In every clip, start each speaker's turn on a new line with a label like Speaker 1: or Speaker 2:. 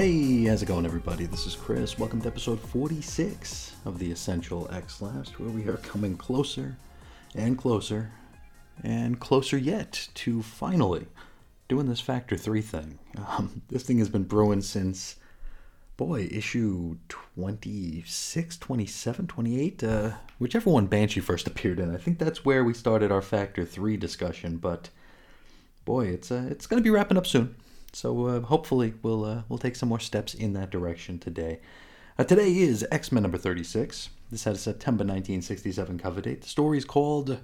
Speaker 1: Hey, how's it going, everybody? This is Chris. Welcome to episode 46 of the Essential X Last, where we are coming closer and closer and closer yet to finally doing this Factor 3 thing. Um, this thing has been brewing since, boy, issue 26, 27, 28, uh, whichever one Banshee first appeared in. I think that's where we started our Factor 3 discussion, but boy, it's, uh, it's going to be wrapping up soon. So uh, hopefully we'll uh, we'll take some more steps in that direction today. Uh, today is X Men number thirty six. This had a September nineteen sixty seven cover date. The story is called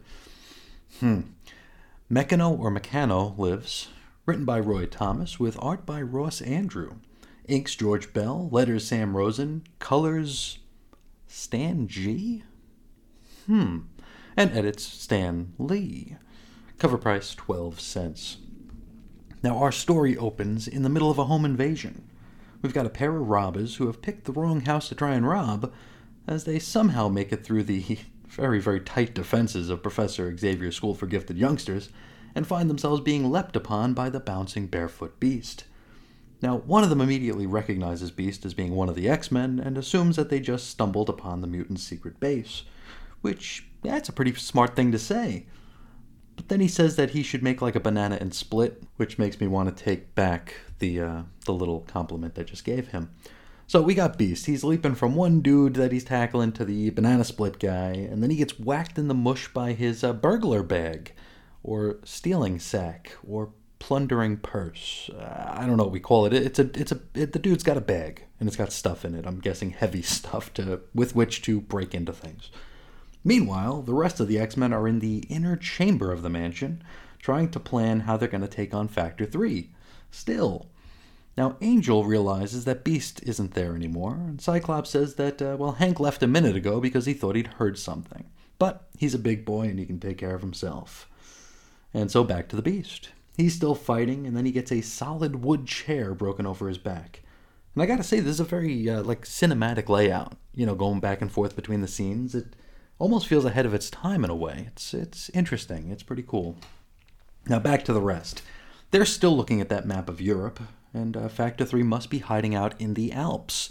Speaker 1: Hmm Mekano or Mekano Lives. Written by Roy Thomas with art by Ross Andru, Inks George Bell. Letters Sam Rosen. Colors Stan G. Hmm. And edits Stan Lee. Cover price twelve cents. Now, our story opens in the middle of a home invasion. We've got a pair of robbers who have picked the wrong house to try and rob, as they somehow make it through the very, very tight defenses of Professor Xavier's School for Gifted Youngsters and find themselves being leapt upon by the bouncing barefoot beast. Now, one of them immediately recognizes Beast as being one of the X Men and assumes that they just stumbled upon the mutant's secret base, which, that's a pretty smart thing to say. But then he says that he should make like a banana and split, which makes me want to take back the uh, the little compliment I just gave him. So we got Beast. He's leaping from one dude that he's tackling to the banana split guy, and then he gets whacked in the mush by his uh, burglar bag, or stealing sack, or plundering purse. Uh, I don't know what we call it. It's a it's a it, the dude's got a bag and it's got stuff in it. I'm guessing heavy stuff to with which to break into things. Meanwhile, the rest of the X Men are in the inner chamber of the mansion, trying to plan how they're going to take on Factor 3. Still. Now, Angel realizes that Beast isn't there anymore, and Cyclops says that, uh, well, Hank left a minute ago because he thought he'd heard something. But he's a big boy and he can take care of himself. And so back to the Beast. He's still fighting, and then he gets a solid wood chair broken over his back. And I gotta say, this is a very, uh, like, cinematic layout. You know, going back and forth between the scenes. It almost feels ahead of its time in a way. It's it's interesting. It's pretty cool. Now back to the rest. They're still looking at that map of Europe, and uh, Factor 3 must be hiding out in the Alps.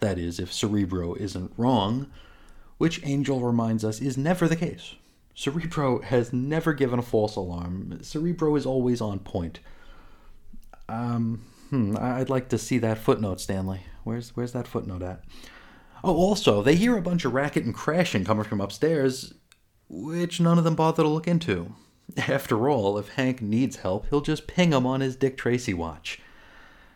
Speaker 1: That is, if Cerebro isn't wrong, which Angel reminds us is never the case. Cerebro has never given a false alarm. Cerebro is always on point. Um, hmm, I'd like to see that footnote, Stanley. Where's where's that footnote at? Oh, also, they hear a bunch of racket and crashing coming from upstairs, which none of them bother to look into. After all, if Hank needs help, he'll just ping him on his Dick Tracy watch.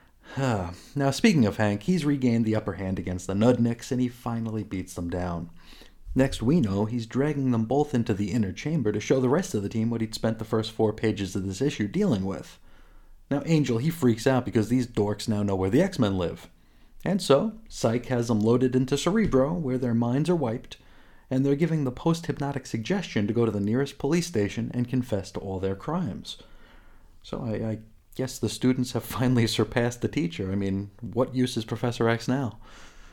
Speaker 1: now, speaking of Hank, he's regained the upper hand against the Nudniks and he finally beats them down. Next, we know he's dragging them both into the inner chamber to show the rest of the team what he'd spent the first four pages of this issue dealing with. Now, Angel, he freaks out because these dorks now know where the X Men live. And so, Cyke has them loaded into Cerebro, where their minds are wiped, and they're giving the post hypnotic suggestion to go to the nearest police station and confess to all their crimes. So I, I, guess the students have finally surpassed the teacher. I mean, what use is Professor X now?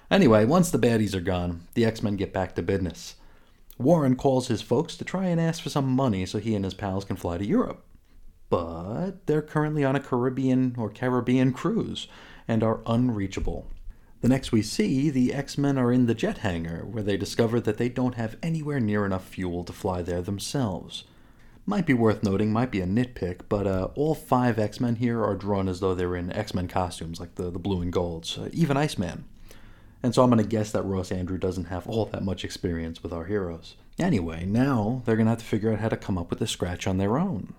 Speaker 1: Anyway, once the baddies are gone, the X Men get back to business. Warren calls his folks to try and ask for some money so he and his pals can fly to Europe. But they're currently on a Caribbean or Caribbean cruise and are unreachable. The next we see, the X Men are in the jet hangar, where they discover that they don't have anywhere near enough fuel to fly there themselves. Might be worth noting, might be a nitpick, but uh, all five X Men here are drawn as though they were in X Men costumes, like the, the blue and golds, uh, even Iceman. And so I'm going to guess that Ross Andru doesn't have all that much experience with our heroes. Anyway, now they're going to have to figure out how to come up with a scratch on their own.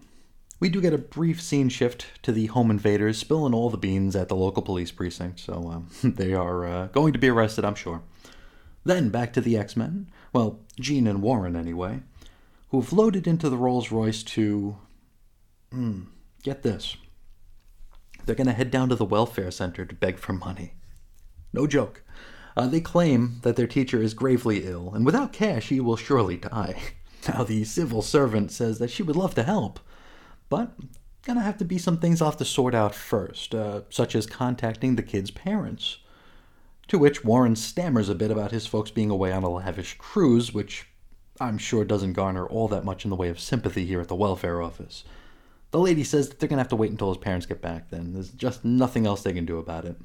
Speaker 1: We do get a brief scene shift to the home invaders spilling all the beans at the local police precinct, so um, they are uh, going to be arrested, I'm sure. Then back to the X Men, well, Jean and Warren anyway, who have loaded into the Rolls Royce to. Mm, get this. They're going to head down to the welfare center to beg for money. No joke. Uh, they claim that their teacher is gravely ill, and without cash, he will surely die. Now, the civil servant says that she would love to help, but gonna have to be some things have to sort out first, uh, such as contacting the kid's parents. To which Warren stammers a bit about his folks being away on a lavish cruise, which I'm sure doesn't garner all that much in the way of sympathy here at the welfare office. The lady says that they're gonna have to wait until his parents get back then. There's just nothing else they can do about it.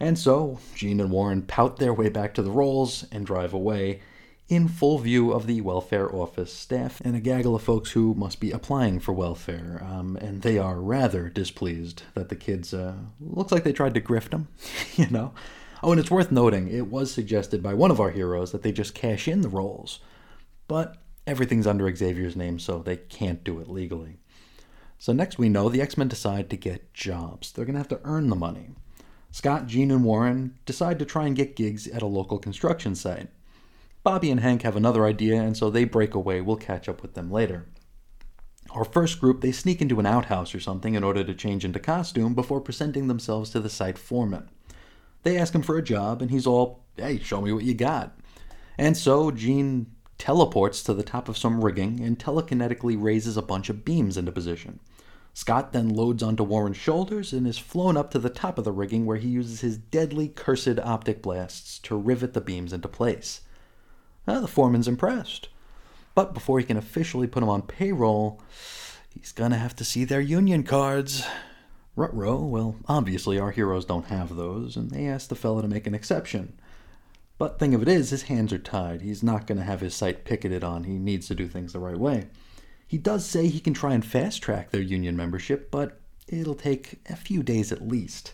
Speaker 1: And so, Jean and Warren pout their way back to the rolls and drive away in full view of the welfare office staff and a gaggle of folks who must be applying for welfare. Um, and they are rather displeased that the kids uh, looks like they tried to grift them, you know. Oh, and it's worth noting, it was suggested by one of our heroes that they just cash in the rolls. But everything's under Xavier's name, so they can't do it legally. So next we know the X-Men decide to get jobs. They're to have to earn the money. Scott, Jean, and Warren decide to try and get gigs at a local construction site. Bobby and Hank have another idea, and so they break away. We'll catch up with them later. Our first group, they sneak into an outhouse or something in order to change into costume before presenting themselves to the site foreman. They ask him for a job, and he's all, hey, show me what you got. And so Jean teleports to the top of some rigging and telekinetically raises a bunch of beams into position. Scott then loads onto Warren's shoulders and is flown up to the top of the rigging where he uses his deadly cursed optic blasts to rivet the beams into place. The foreman's impressed. But before he can officially put them on payroll, he's gonna have to see their union cards. Rutro, well, obviously our heroes don't have those, and they ask the fella to make an exception. But thing of it is, his hands are tied. He's not to have his site picketed on. He needs to do things the right way. He does say he can try and fast track their union membership, but it'll take a few days at least.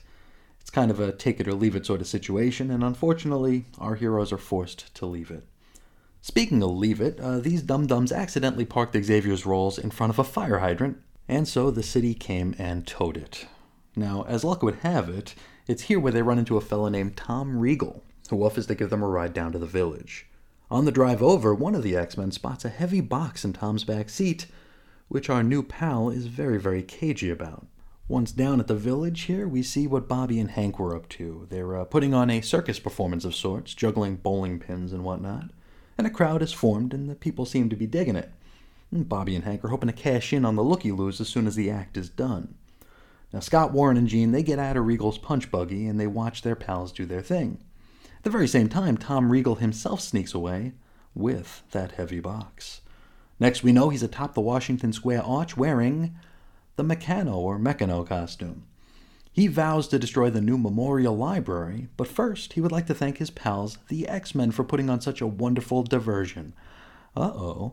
Speaker 1: It's kind of a take it or leave it sort of situation, and unfortunately, our heroes are forced to leave it. Speaking of leave it, uh, these dum dums accidentally parked Xavier's rolls in front of a fire hydrant, and so the city came and towed it. Now, as luck would have it, it's here where they run into a fellow named Tom Regal, who offers to give them a ride down to the village. On the drive over, one of the X Men spots a heavy box in Tom's back seat, which our new pal is very, very cagey about. Once down at the village here, we see what Bobby and Hank were up to. They're uh, putting on a circus performance of sorts, juggling bowling pins and whatnot. And a crowd has formed, and the people seem to be digging it. Bobby and Hank are hoping to cash in on the looky loos as soon as the act is done. Now, Scott, Warren, and Jean, they get out of Regal's punch buggy and they watch their pals do their thing. At the very same time, Tom Regal himself sneaks away with that heavy box. Next, we know he's atop the Washington Square arch wearing the Mekano or Mekano costume. He vows to destroy the new memorial library, but first he would like to thank his pals, the X Men, for putting on such a wonderful diversion. Uh oh.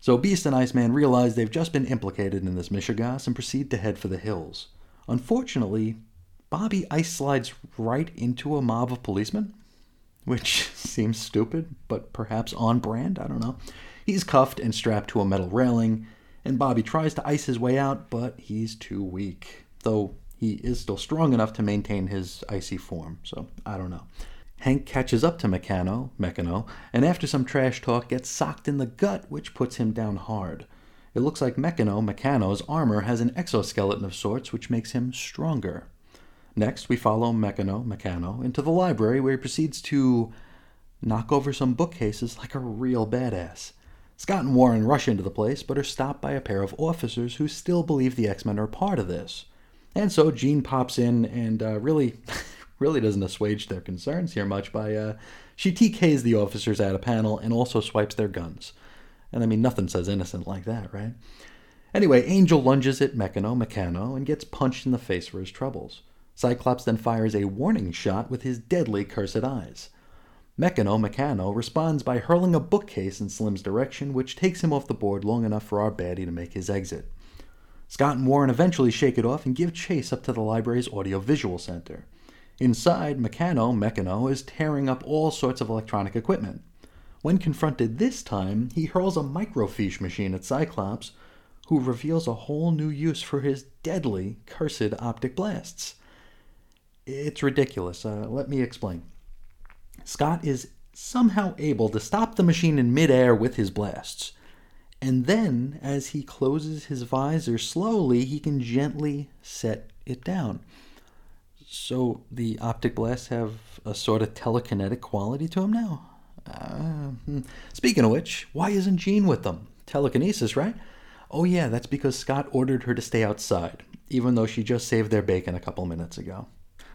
Speaker 1: So Beast and Iceman realize they've just been implicated in this mishegas and proceed to head for the hills. Unfortunately, Bobby ice slides right into a mob of policemen which seems stupid, but perhaps on brand. I don't know. He's cuffed and strapped to a metal railing, and Bobby tries to ice his way out, but he's too weak. Though he is still strong enough to maintain his icy form, so I don't know. Hank catches up to Mekano, Mekano, and after some trash talk gets socked in the gut, which puts him down hard. It looks like Mekano, Mekano's armor has an exoskeleton of sorts, which makes him stronger. Next, we follow Mekano, Mekano, into the library where he proceeds to knock over some bookcases like a real badass. Scott and Warren rush into the place, but are stopped by a pair of officers who still believe the X Men are part of this. And so Jean pops in and uh, really, really doesn't assuage their concerns here much by uh, she TKs the officers at a panel and also swipes their guns. And I mean, nothing says innocent like that, right? Anyway, Angel lunges at Mekano, Mekano, and gets punched in the face for his troubles. Cyclops then fires a warning shot with his deadly cursed eyes. Mekano Mekano responds by hurling a bookcase in Slim's direction, which takes him off the board long enough for our baddie to make his exit. Scott and Warren eventually shake it off and give chase up to the library's audiovisual center. Inside, Mekano Mekano is tearing up all sorts of electronic equipment. When confronted this time, he hurls a microfiche machine at Cyclops, who reveals a whole new use for his deadly, cursed optic blasts. It's ridiculous. Uh, let me explain. Scott is somehow able to stop the machine in midair with his blasts. And then, as he closes his visor slowly, he can gently set it down. So the optic blasts have a sort of telekinetic quality to them now? Uh, speaking of which, why isn't Jean with them? Telekinesis, right? Oh, yeah, that's because Scott ordered her to stay outside, even though she just saved their bacon a couple minutes ago.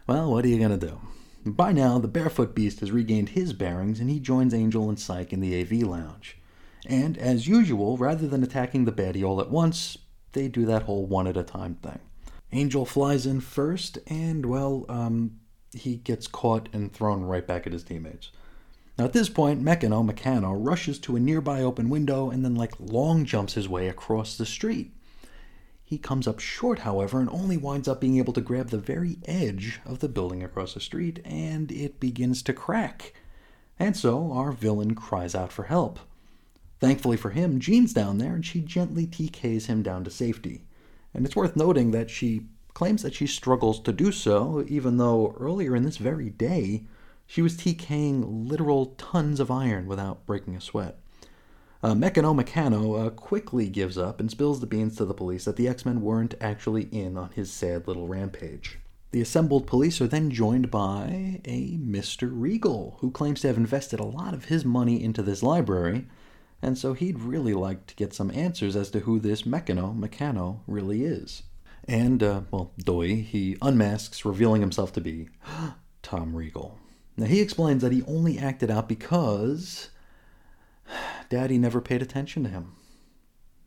Speaker 1: Well, what are you going to do? By now, the Barefoot Beast has regained his bearings and he joins Angel and Cyke in the AV lounge. And, as usual, rather than attacking the baddie all at once, they do that whole one at a time thing. Angel flies in first, and, well, um, he gets caught and thrown right back at his teammates. Now, at this point, Mekano, Mekano, rushes to a nearby open window and then, like, long jumps his way across the street. He comes up short, however, and only winds up being able to grab the very edge of the building across the street, and it begins to crack. And so our villain cries out for help. Thankfully for him, Jean's down there, and she gently TKs him down to safety. And it's worth noting that she claims that she struggles to do so, even though earlier in this very day, she was TKing literal tons of iron without breaking a sweat. Uh, Mekano Mekano uh, quickly gives up and spills the beans to the police that the X Men weren't actually in on his sad little rampage. The assembled police are then joined by a Mr. Regal, who claims to have invested a lot of his money into this library, and so he'd really like to get some answers as to who this Mekano Mekano really is. And, uh, well, Doi, he unmasks, revealing himself to be Tom Regal. Now, he explains that he only acted out because Daddy never paid attention to him.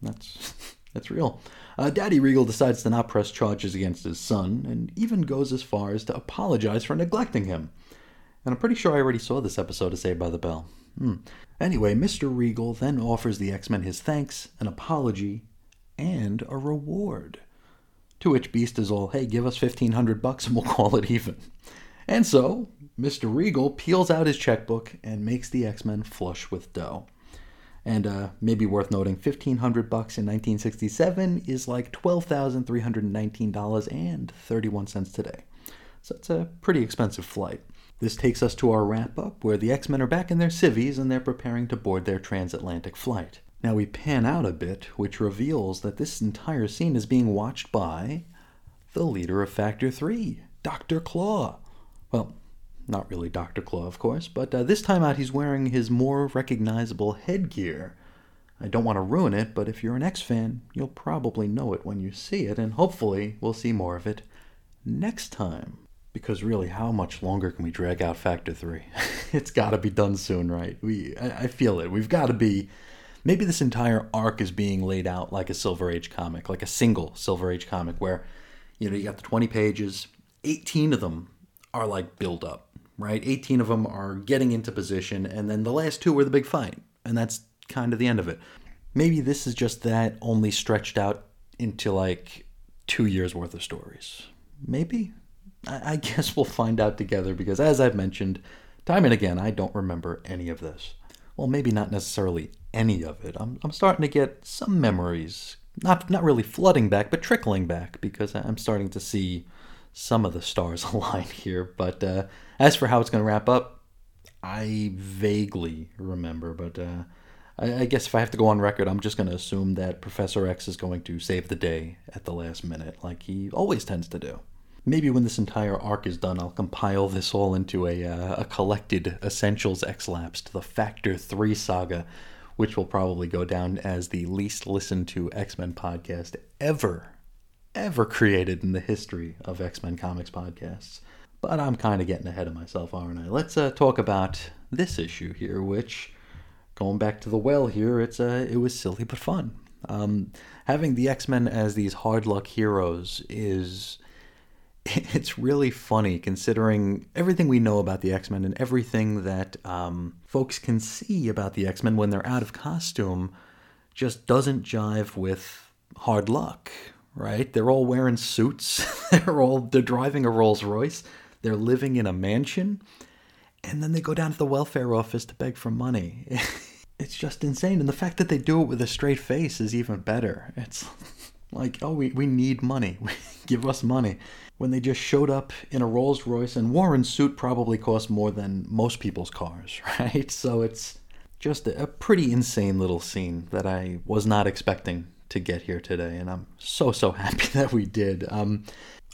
Speaker 1: That's, that's real. Uh, Daddy Regal decides to not press charges against his son, and even goes as far as to apologize for neglecting him. And I'm pretty sure I already saw this episode of Saved by the Bell. Hmm. Anyway, Mr. Regal then offers the X Men his thanks, an apology, and a reward. To which Beast is all, hey, give us 1500 bucks and we'll call it even. And so, Mr. Regal peels out his checkbook and makes the X-Men flush with dough. And uh, maybe worth noting, fifteen hundred bucks in 1967 is like twelve thousand three hundred nineteen dollars and thirty-one cents today. So it's a pretty expensive flight. This takes us to our wrap up, where the X Men are back in their civvies and they're preparing to board their transatlantic flight. Now we pan out a bit, which reveals that this entire scene is being watched by the leader of Factor 3, Dr. Claw. Well, not really Dr. Claw, of course, but uh, this time out he's wearing his more recognizable headgear. I don't want to ruin it, but if you're an X fan, you'll probably know it when you see it, and hopefully we'll see more of it next time. Because really, how much longer can we drag out Factor 3? it's got to be done soon, right? We, I, I feel it. We've got to be. Maybe this entire arc is being laid out like a Silver Age comic, like a single Silver Age comic, where, you know, you got the 20 pages, 18 of them are like build up right? 18 of them are getting into position, and then the last two were the big fight. And that's kind of the end of it. Maybe this is just that only stretched out into like two years worth of stories. Maybe? I, guess we'll find out together because, as I've mentioned, time and again, I don't remember any of this. Well, maybe not necessarily any of it. I'm, I'm starting to get some memories, not not really flooding back, but trickling back because I'm starting to see some of the stars align here. But uh, as for how it's going to wrap up, I vaguely remember, but uh, I, I, guess if I have to go on record, I'm just going to assume that Professor X is going to save the day at the last minute, like he always tends to do. Maybe when this entire arc is done, I'll compile this all into a, uh, a collected Essentials X Lapsed, the Factor 3 saga, which will probably go down as the least listened to X Men podcast ever ever created in the history of X Men Comics podcasts. But I'm kind of getting ahead of myself, aren't I? Let's uh, talk about this issue here, which, going back to the well here, it's uh, it was silly but fun. Um, having the X Men as these hard luck heroes is it's really funny considering everything we know about the X Men and everything that um, folks can see about the X Men when they're out of costume just doesn't jive with hard luck right? They're all wearing suits. they're all they're driving a Rolls Royce. They're living in a mansion, and then they go down to the welfare office to beg for money. it's just insane, and the fact that they do it with a straight face is even better. It's like, oh, we, we need money. Give us money. When they just showed up in a Rolls Royce, and Warren's suit probably cost more than most people's cars, right? So it's just a, pretty insane little scene that I was not expecting to get here today, and I'm so so happy that we did. Um,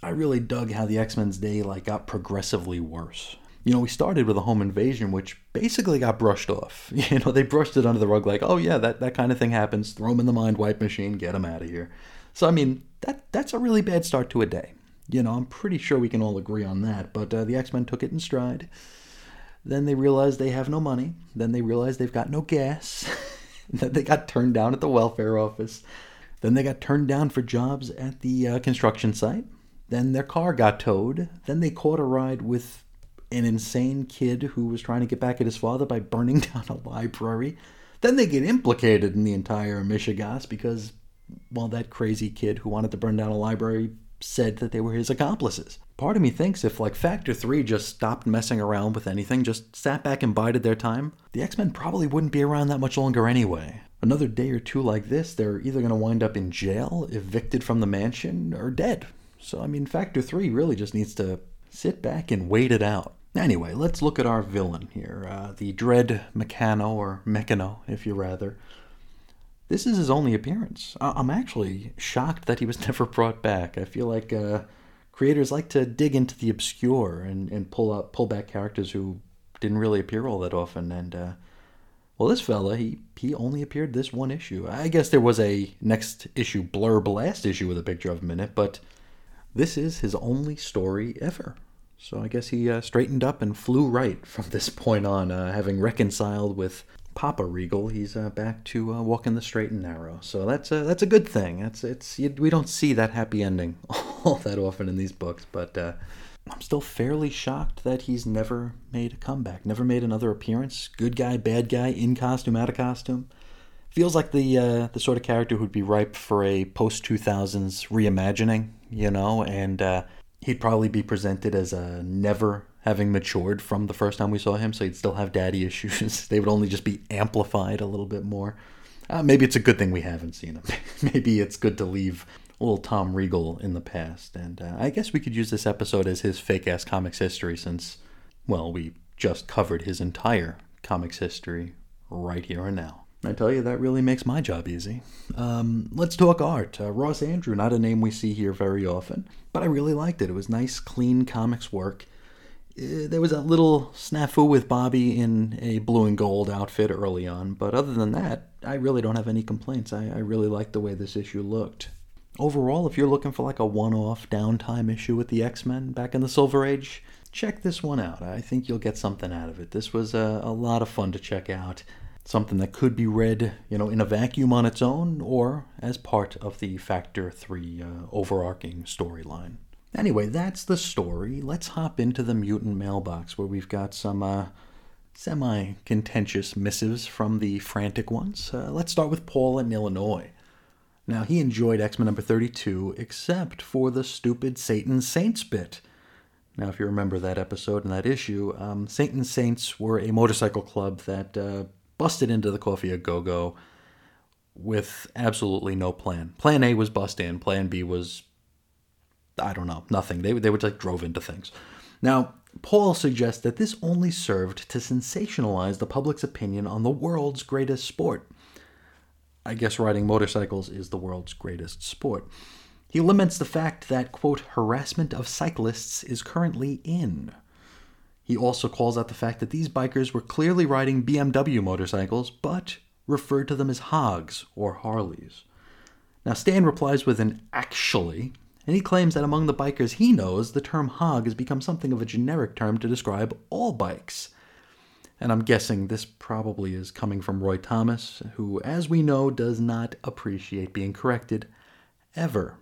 Speaker 1: I really dug how the X Men's day like got progressively worse. You know, we started with a home invasion, which basically got brushed off. You know, they brushed it under the rug, like, oh yeah, that, that kind of thing happens. Throw them in the mind wipe machine, get them out of here. So I mean, that that's a really bad start to a day. You know, I'm pretty sure we can all agree on that. But uh, the X Men took it in stride. Then they realized they have no money. Then they realized they've got no gas. then they got turned down at the welfare office. Then they got turned down for jobs at the uh, construction site. Then their car got towed. Then they caught a ride with an insane kid who was trying to get back at his father by burning down a library. Then they get implicated in the entire Mishegas because, well, that crazy kid who wanted to burn down a library said that they were his accomplices. Part of me thinks if, like, Factor 3 just stopped messing around with anything, just sat back and bided their time, the X Men probably wouldn't be around that much longer anyway. Another day or two like this, they're either going to wind up in jail, evicted from the mansion, or dead. So, I mean, Factor 3 really just needs to sit back and wait it out. Anyway, let's look at our villain here, uh, the Dread Mekano, or Mekano, if you rather. This is his only appearance. I'm actually shocked that he was never brought back. I feel like uh, creators like to dig into the obscure and, and pull up pull back characters who didn't really appear all that often. And uh, well, this fella he he only appeared this one issue. I guess there was a next issue blurb last issue with a picture of him in it, but this is his only story ever. So I guess he uh, straightened up and flew right from this point on, uh, having reconciled with Papa Regal. He's uh, back to uh, walking the straight and narrow. So that's a that's a good thing. That's it's you, we don't see that happy ending all that often in these books, but uh, I'm still fairly shocked that he's never made a comeback, never made another appearance. Good guy, bad guy, in costume, out of costume. Feels like the uh, the sort of character who'd be ripe for a post 2000s reimagining, you know, and he'd probably be presented as a never having matured from the first time we saw him, so he'd still have daddy issues. they would only just be amplified a little bit more. Uh, maybe it's a good thing we haven't seen him. maybe it's good to leave little Tom Regal in the past. And uh, I guess we could use this episode as his fake ass comics history since, well, we just covered his entire comics history right here and now. I tell you, that really makes my job easy. Um, let's talk art. Uh, Ross Andru, not a name we see here very often, but I really liked it. It was nice, clean comics work. Uh, there was a little snafu with Bobby in a blue and gold outfit early on, but other than that, I really don't have any complaints. I, I really liked the way this issue looked. Overall, if you're looking for like a one off downtime issue with the X Men back in the Silver Age, check this one out. I think you'll get something out of it. This was a, a lot of fun to check out something that could be read, you know, in a vacuum on its own or as part of the Factor 3 uh, overarching storyline. Anyway, that's the story. Let's hop into the mutant mailbox where we've got some uh, semi contentious missives from the frantic ones. Uh, let's start with Paul in Illinois. Now, he enjoyed X Men number 32, except for the stupid Satan Saints bit. Now, if you remember that episode and that issue, um, Satan Saints were a motorcycle club that uh, busted into the Coffee a Go Go with absolutely no plan. Plan A was bust in. Plan B was, I don't know, nothing. They, they would like drove into things. Now, Paul suggests that this only served to sensationalize the public's opinion on the world's greatest sport. I guess riding motorcycles is the world's greatest sport. He laments the fact that, quote, harassment of cyclists is currently in. He also calls out the fact that these bikers were clearly riding BMW motorcycles, but referred to them as hogs or Harleys. Now, Stan replies with an actually, and he claims that among the bikers he knows, the term hog has become something of a generic term to describe all bikes. And I'm guessing this probably is coming from Roy Thomas, who, as we know, does not appreciate being corrected ever.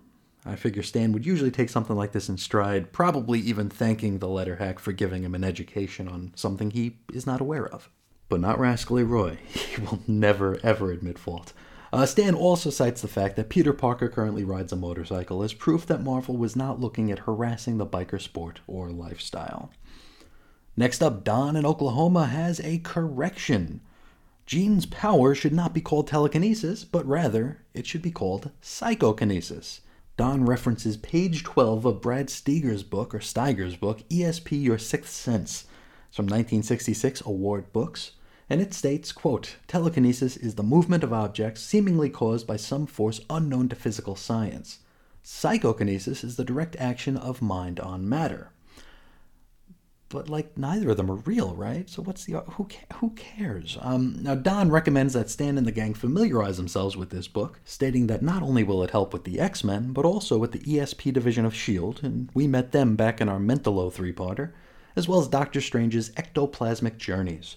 Speaker 1: I figure Stan would usually take something like this in stride, probably even thanking the letter hack for giving him an education on something he is not aware of. But not Rascally Roy. He will never, ever admit fault. Uh, Stan also cites the fact that Peter Parker currently rides a motorcycle as proof that Marvel was not looking at harassing the biker sport or lifestyle. Next up, Don in Oklahoma has a correction. Jean's power should not be called telekinesis, but rather it should be called psychokinesis. Don references page 12 of Brad Steiger's book, or Steiger's book, ESP Your Sixth Sense. It's from 1966 Award Books, and it states, quote, Telekinesis is the movement of objects seemingly caused by some force unknown to physical science. Psychokinesis is the direct action of mind on matter but like neither of them are real, right? So what's the who who cares? Um, now Don recommends that Stan and the gang familiarize themselves with this book, stating that not only will it help with the X Men, but also with the ESP division of Shield, and we met them back in our Mentalo three-parter, as well as Doctor Strange's ectoplasmic journeys.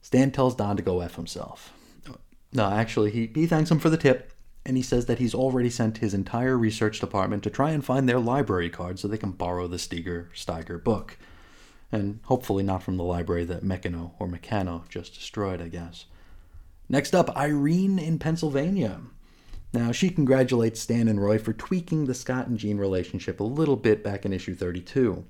Speaker 1: Stan tells Don to go f himself. No, actually, he he thanks him for the tip, and he says that he's already sent his entire research department to try and find their library card so they can borrow the Steiger Steiger book. And hopefully not from the library that Mekano or Mekano just destroyed, I guess. Next up, Irene in Pennsylvania. Now, she congratulates Stan and Roy for tweaking the Scott and Jean relationship a little bit back in issue 32.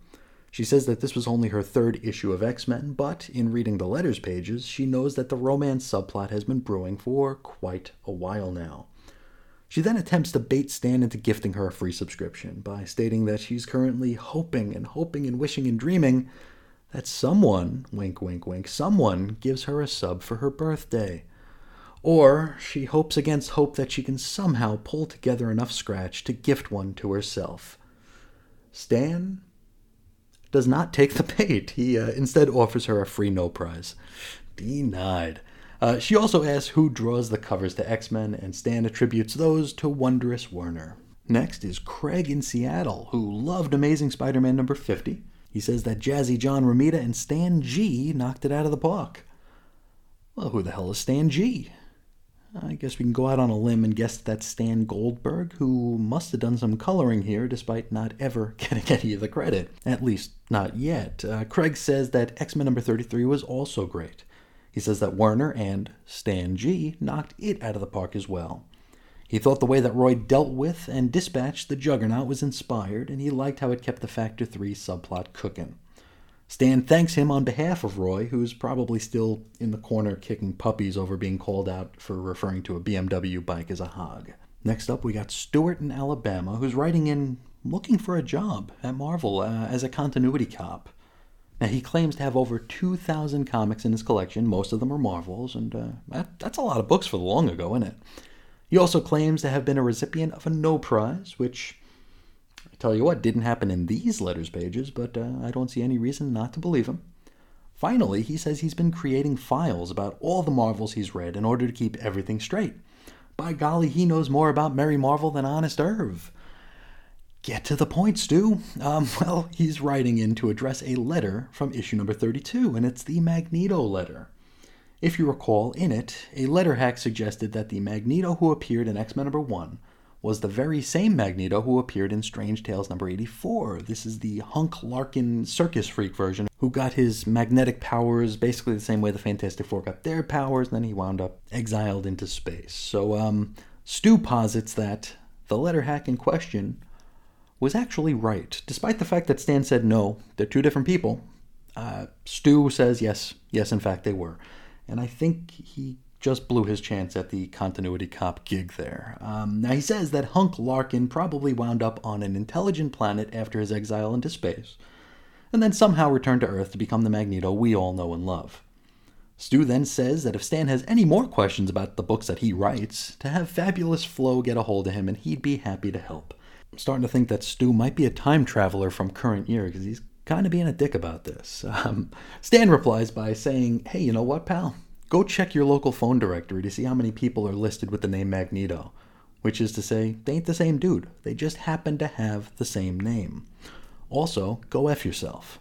Speaker 1: She says that this was only her third issue of X Men, but in reading the letters pages, she knows that the romance subplot has been brewing for quite a while now. She then attempts to bait Stan into gifting her a free subscription by stating that she's currently hoping and hoping and wishing and dreaming that someone, wink, wink, wink, someone gives her a sub for her birthday. Or she hopes against hope that she can somehow pull together enough scratch to gift one to herself. Stan does not take the bait. He uh, instead offers her a free no prize. Denied. Uh, she also asks who draws the covers to X Men, and Stan attributes those to Wondrous Werner. Next is Craig in Seattle, who loved Amazing Spider Man number 50. He says that Jazzy John Romita and Stan G knocked it out of the park. Well, who the hell is Stan G? I guess we can go out on a limb and guess that's Stan Goldberg, who must have done some coloring here despite not ever getting any of the credit. At least, not yet. Uh, Craig says that X Men number 33 was also great. He says that Werner and Stan G knocked it out of the park as well. He thought the way that Roy dealt with and dispatched the Juggernaut was inspired, and he liked how it kept the Factor 3 subplot cooking. Stan thanks him on behalf of Roy, who's probably still in the corner kicking puppies over being called out for referring to a BMW bike as a hog. Next up, we got Stuart in Alabama, who's writing in looking for a job at Marvel uh, as a continuity cop. Now, he claims to have over 2,000 comics in his collection. Most of them are Marvels, and uh, that, that's a lot of books for the long ago, isn't it? He also claims to have been a recipient of a No Prize, which I Tell you what, didn't happen in these letters pages, but uh, I don't see any reason not to believe him. Finally, he says he's been creating files about all the Marvels he's read in order to keep everything straight. By golly, he knows more about Mary Marvel than Honest Irv. Get to the point, Stu. Um, well, he's writing in to address a letter from issue number 32, and it's the Magneto letter. If you recall, in it, a letter hack suggested that the Magneto who appeared in X Men number 1 was the very same Magneto who appeared in Strange Tales number 84. This is the Hunk Larkin circus freak version who got his magnetic powers basically the same way the Fantastic Four got their powers, and then he wound up exiled into space. So, um, Stu posits that the letter hack in question was actually right, despite the fact that Stan said no, they're two different people. Uh, Stu says yes, yes, in fact they were. And I think he just blew his chance at the continuity cop gig there. Um, now, he says that Hunk Larkin probably wound up on an intelligent planet after his exile into space, and then somehow returned to Earth to become the Magneto we all know and love. Stu then says that if Stan has any more questions about the books that he writes, to have Fabulous Flo get a hold of him and he'd be happy to help. I'm starting to think that Stu might be a time traveler from current year because he's kind of being a dick about this. Um, Stan replies by saying, Hey, you know what, pal? Go check your local phone directory to see how many people are listed with the name Magneto, which is to say, they ain't the same dude. They just happen to have the same name. Also, go F yourself.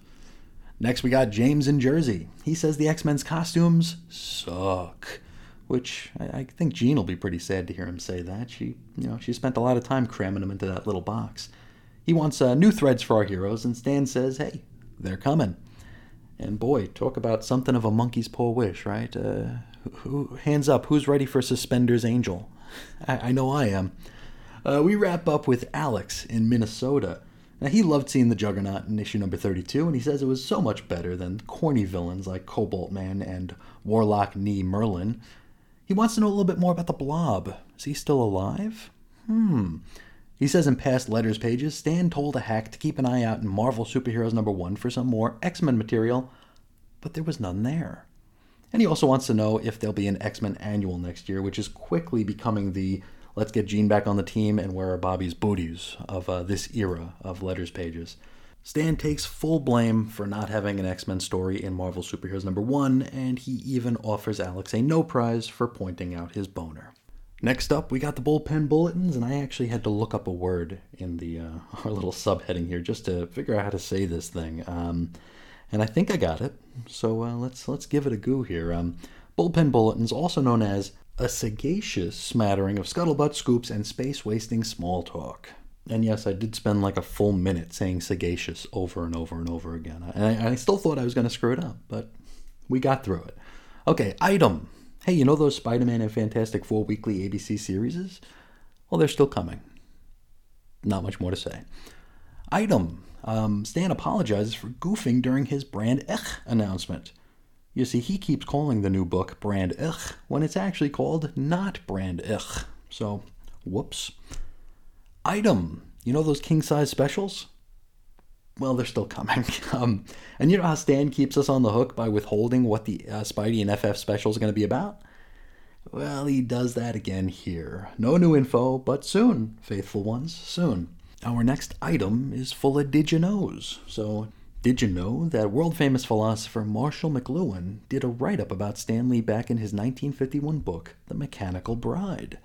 Speaker 1: Next, we got James in Jersey. He says the X Men's costumes suck, which I, I, think Jean will be pretty sad to hear him say that. She, you know, she spent a lot of time cramming them into that little box. He wants uh, new threads for our heroes, and Stan says, "Hey, they're coming." And boy, talk about something of a monkey's paw wish, right? Uh, who, hands up, who's ready for Suspenders Angel? I, I know I am. Uh, we wrap up with Alex in Minnesota. Now, he loved seeing the Juggernaut in issue number 32, and he says it was so much better than corny villains like Cobalt Man and Warlock Knee Merlin. He wants to know a little bit more about the Blob. Is he still alive? Hmm. He says in past letters pages, Stan told a hack to keep an eye out in Marvel Superheroes number one for some more X Men material, but there was none there. And he also wants to know if there'll be an X Men annual next year, which is quickly becoming the let's get Jean back on the team and where are Bobby's booties of uh, this era of letters pages. Stan takes full blame for not having an X Men story in Marvel Superheroes number one, and he even offers Alex a no prize for pointing out his boner. Next up, we got the bullpen bulletins, and I actually had to look up a word in the uh, our little subheading here just to figure out how to say this thing. Um, and I think I got it. So uh, let's let's give it a go here. Um, bullpen bulletins, also known as a sagacious smattering of scuttlebutt scoops and space wasting small talk. And yes, I did spend like a full minute saying sagacious over and over and over again. And I, I still thought I was going to screw it up, but we got through it. Okay, item. Hey, you know those Spider Man and Fantastic Four weekly ABC series? Well, they're still coming. Not much more to say. Item. Um, Stan apologizes for goofing during his Brand Echh announcement. You see, he keeps calling the new book Brand Echh when it's actually called not Brand Echh. So, whoops. Item. You know those king size specials? Well, they're still coming. um, and you know how Stan keeps us on the hook by withholding what the uh, Spidey and FF special is going to be about? Well, he does that again here. No new info, but soon, faithful ones, soon. Our next item is full of did you knows. So, did you know that world famous philosopher Marshall McLuhan did a write up about Stanley back in his 1951 book, The Mechanical Bride?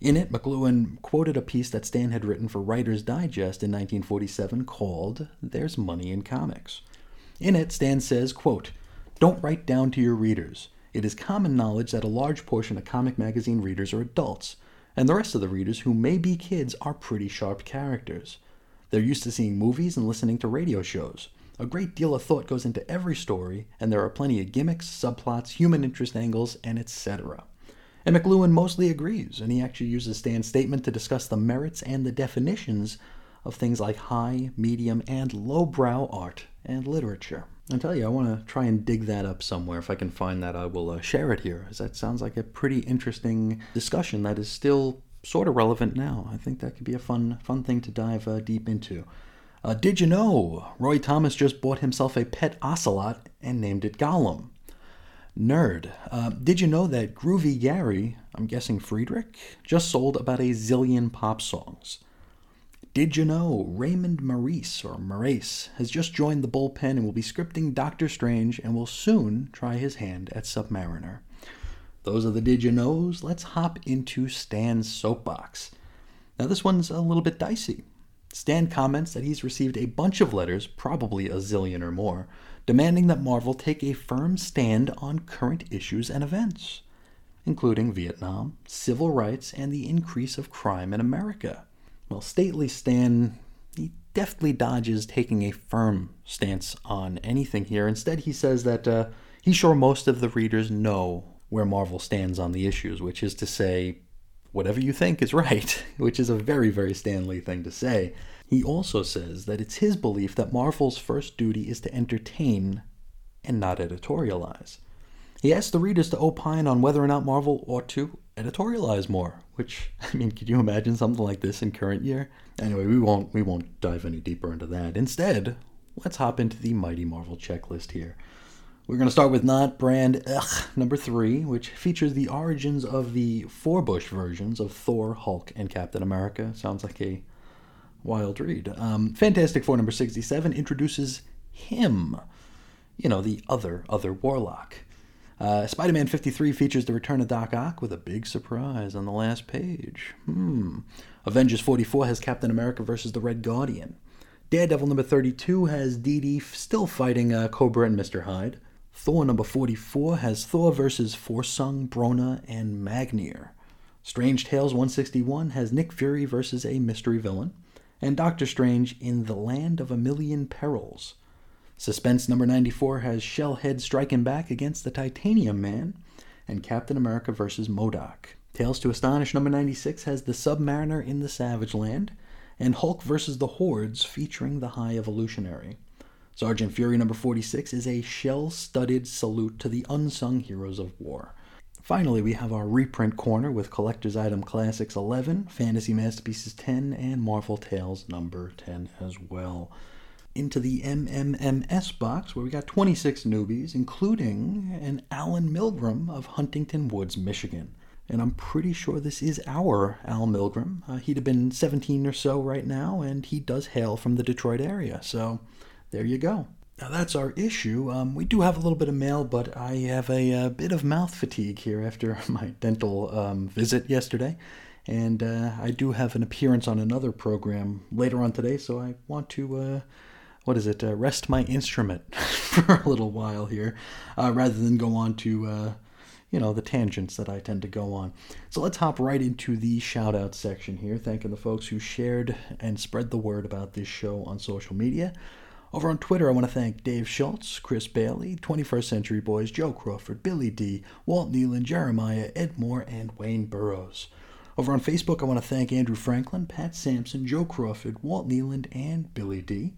Speaker 1: In it, McLuhan quoted a piece that Stan had written for Writer's Digest in 1947 called There's Money in Comics. In it, Stan says, quote, Don't write down to your readers. It is common knowledge that a large portion of comic magazine readers are adults, and the rest of the readers who may be kids are pretty sharp characters. They're used to seeing movies and listening to radio shows. A great deal of thought goes into every story, and there are plenty of gimmicks, subplots, human interest angles, and etc. And McLuhan mostly agrees, and he actually uses Stan's statement to discuss the merits and the definitions of things like high, medium, and lowbrow art and literature. I tell you, I want to try and dig that up somewhere. If I can find that, I will uh, share it here, as that sounds like a pretty interesting discussion that is still sort of relevant now. I think that could be a fun, fun thing to dive uh, deep into. Uh, did you know Roy Thomas just bought himself a pet ocelot and named it Gollum? Nerd. Uh, did you know that Groovy Gary, I'm guessing Friedrich, just sold about a zillion pop songs? Did you know Raymond Maurice, or Maurice, has just joined the bullpen and will be scripting Doctor Strange and will soon try his hand at Submariner? Those are the Did You Knows. Let's hop into Stan's soapbox. Now, this one's a little bit dicey. Stan comments that he's received a bunch of letters, probably a zillion or more, demanding that Marvel take a firm stand on current issues and events, including Vietnam, civil rights, and the increase of crime in America. Well, stately Stan, he deftly dodges taking a firm stance on anything here. Instead, he says that uh, he's sure most of the readers know where Marvel stands on the issues, which is to say, whatever you think is right, which is a very, very Stan Lee thing to say. He also says that it's his belief that Marvel's first duty is to entertain and not editorialize. He asks the readers to opine on whether or not Marvel ought to editorialize more, which I mean, could you imagine something like this in current year? Anyway, we won't we won't dive any deeper into that. Instead, let's hop into the Mighty Marvel checklist here. We're going to start with Not Brand Ugh, number three, which features the origins of the four Bush versions of Thor, Hulk, and Captain America. Sounds like a wild read. Um, Fantastic Four number 67 introduces him, you know, the other, other Warlock. Uh, Spider Man 53 features the return of Doc Ock with a big surprise on the last page. Hmm. Avengers 44 has Captain America versus the Red Guardian. Daredevil number 32 has Dee Dee still fighting uh, Cobra and Mr. Hyde. Thor number 44 has Thor versus Forsung, Brona, and Magnir. Strange Tales 161 has Nick Fury versus a mystery villain and Doctor Strange in The Land of a Million Perils. Suspense number 94 has Shellhead striking back against the Titanium Man, and Captain America vs. MODOK. Tales to Astonish number 96 has The Submariner in the Savage Land, and Hulk vs. the Hordes featuring the High Evolutionary. Sergeant Fury number 46 is a shell studded salute to the unsung heroes of war. Finally, we have our reprint corner with Collector's Item Classics 11, Fantasy Masterpieces 10, and Marvel Tales number 10 as well. Into the MMMS box where we got 26 newbies, including an Allen Milgrom of Huntington Woods, Michigan. And I'm pretty sure this is our Al Milgrom. Uh, he'd have been 17 or so right now, and he does hail from the Detroit area. So there you go. Now that's our issue. Um, we do have a little bit of mail, but I have a, a uh, bit of mouth fatigue here after my dental um, visit yesterday. And uh, I do have an appearance on another program later on today, so I want to, uh, what is it, uh, rest my instrument for a little while here, uh, rather than go on to, uh, you know, the tangents that I tend to go on. So let's hop right into the shout out section here, thanking the folks who shared and spread the word about this show on social media. Over on Twitter, I want to thank Dave Schultz, Chris Bailey, 21st Century Boys, Joe Crawford, Billy D, Walt Nealon, Jeremiah, Ed Moore, and Wayne Burrows. Over on Facebook, I want to thank Andrew Franklin, Pat Sampson, Joe Crawford, Walt Nealon, and Billy D.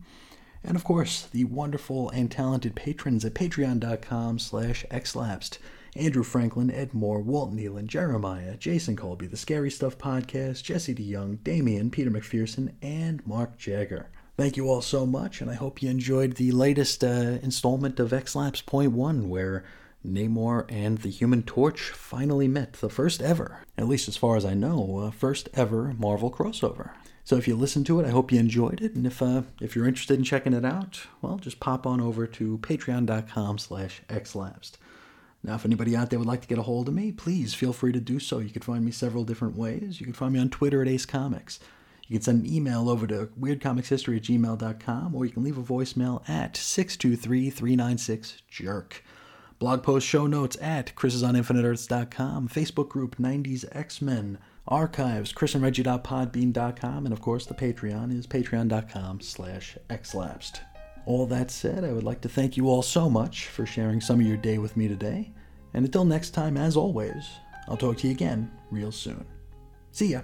Speaker 1: And of course, the wonderful and talented patrons at patreon.com slash xlapsed. Andrew Franklin, Ed Moore, Walt Nealon, Jeremiah, Jason Colby, The Scary Stuff Podcast, Jesse DeYoung, Damien, Peter McPherson, and Mark Jagger. Thank you all so much, and I hope you enjoyed the latest uh, installment of X Lapsed Point One, where Namor and the Human Torch finally met, the first ever, at least as far as I know, uh, first ever Marvel crossover. So if you listened to it, I hope you enjoyed it, and if uh, if you're interested in checking it out, well, just pop on over to Patreon.com/slash/xlapsed. Now, if anybody out there would like to get a hold of me, please feel free to do so. You can find me several different ways. You can find me on Twitter at Ace Comics. You can send an email over to weirdcomicshistory at gmail.com, or you can leave a voicemail at 623-396-JERK. Blog post show notes at chrisisoninfiniteearths.com, Facebook group 90s X-Men, archives, chrisandreggie.podbean.com, and of course the Patreon is patreon.com slash xlapsed. All that said, I would like to thank you all so much for sharing some of your day with me today, and until next time, as always, I'll talk to you again real soon. See ya!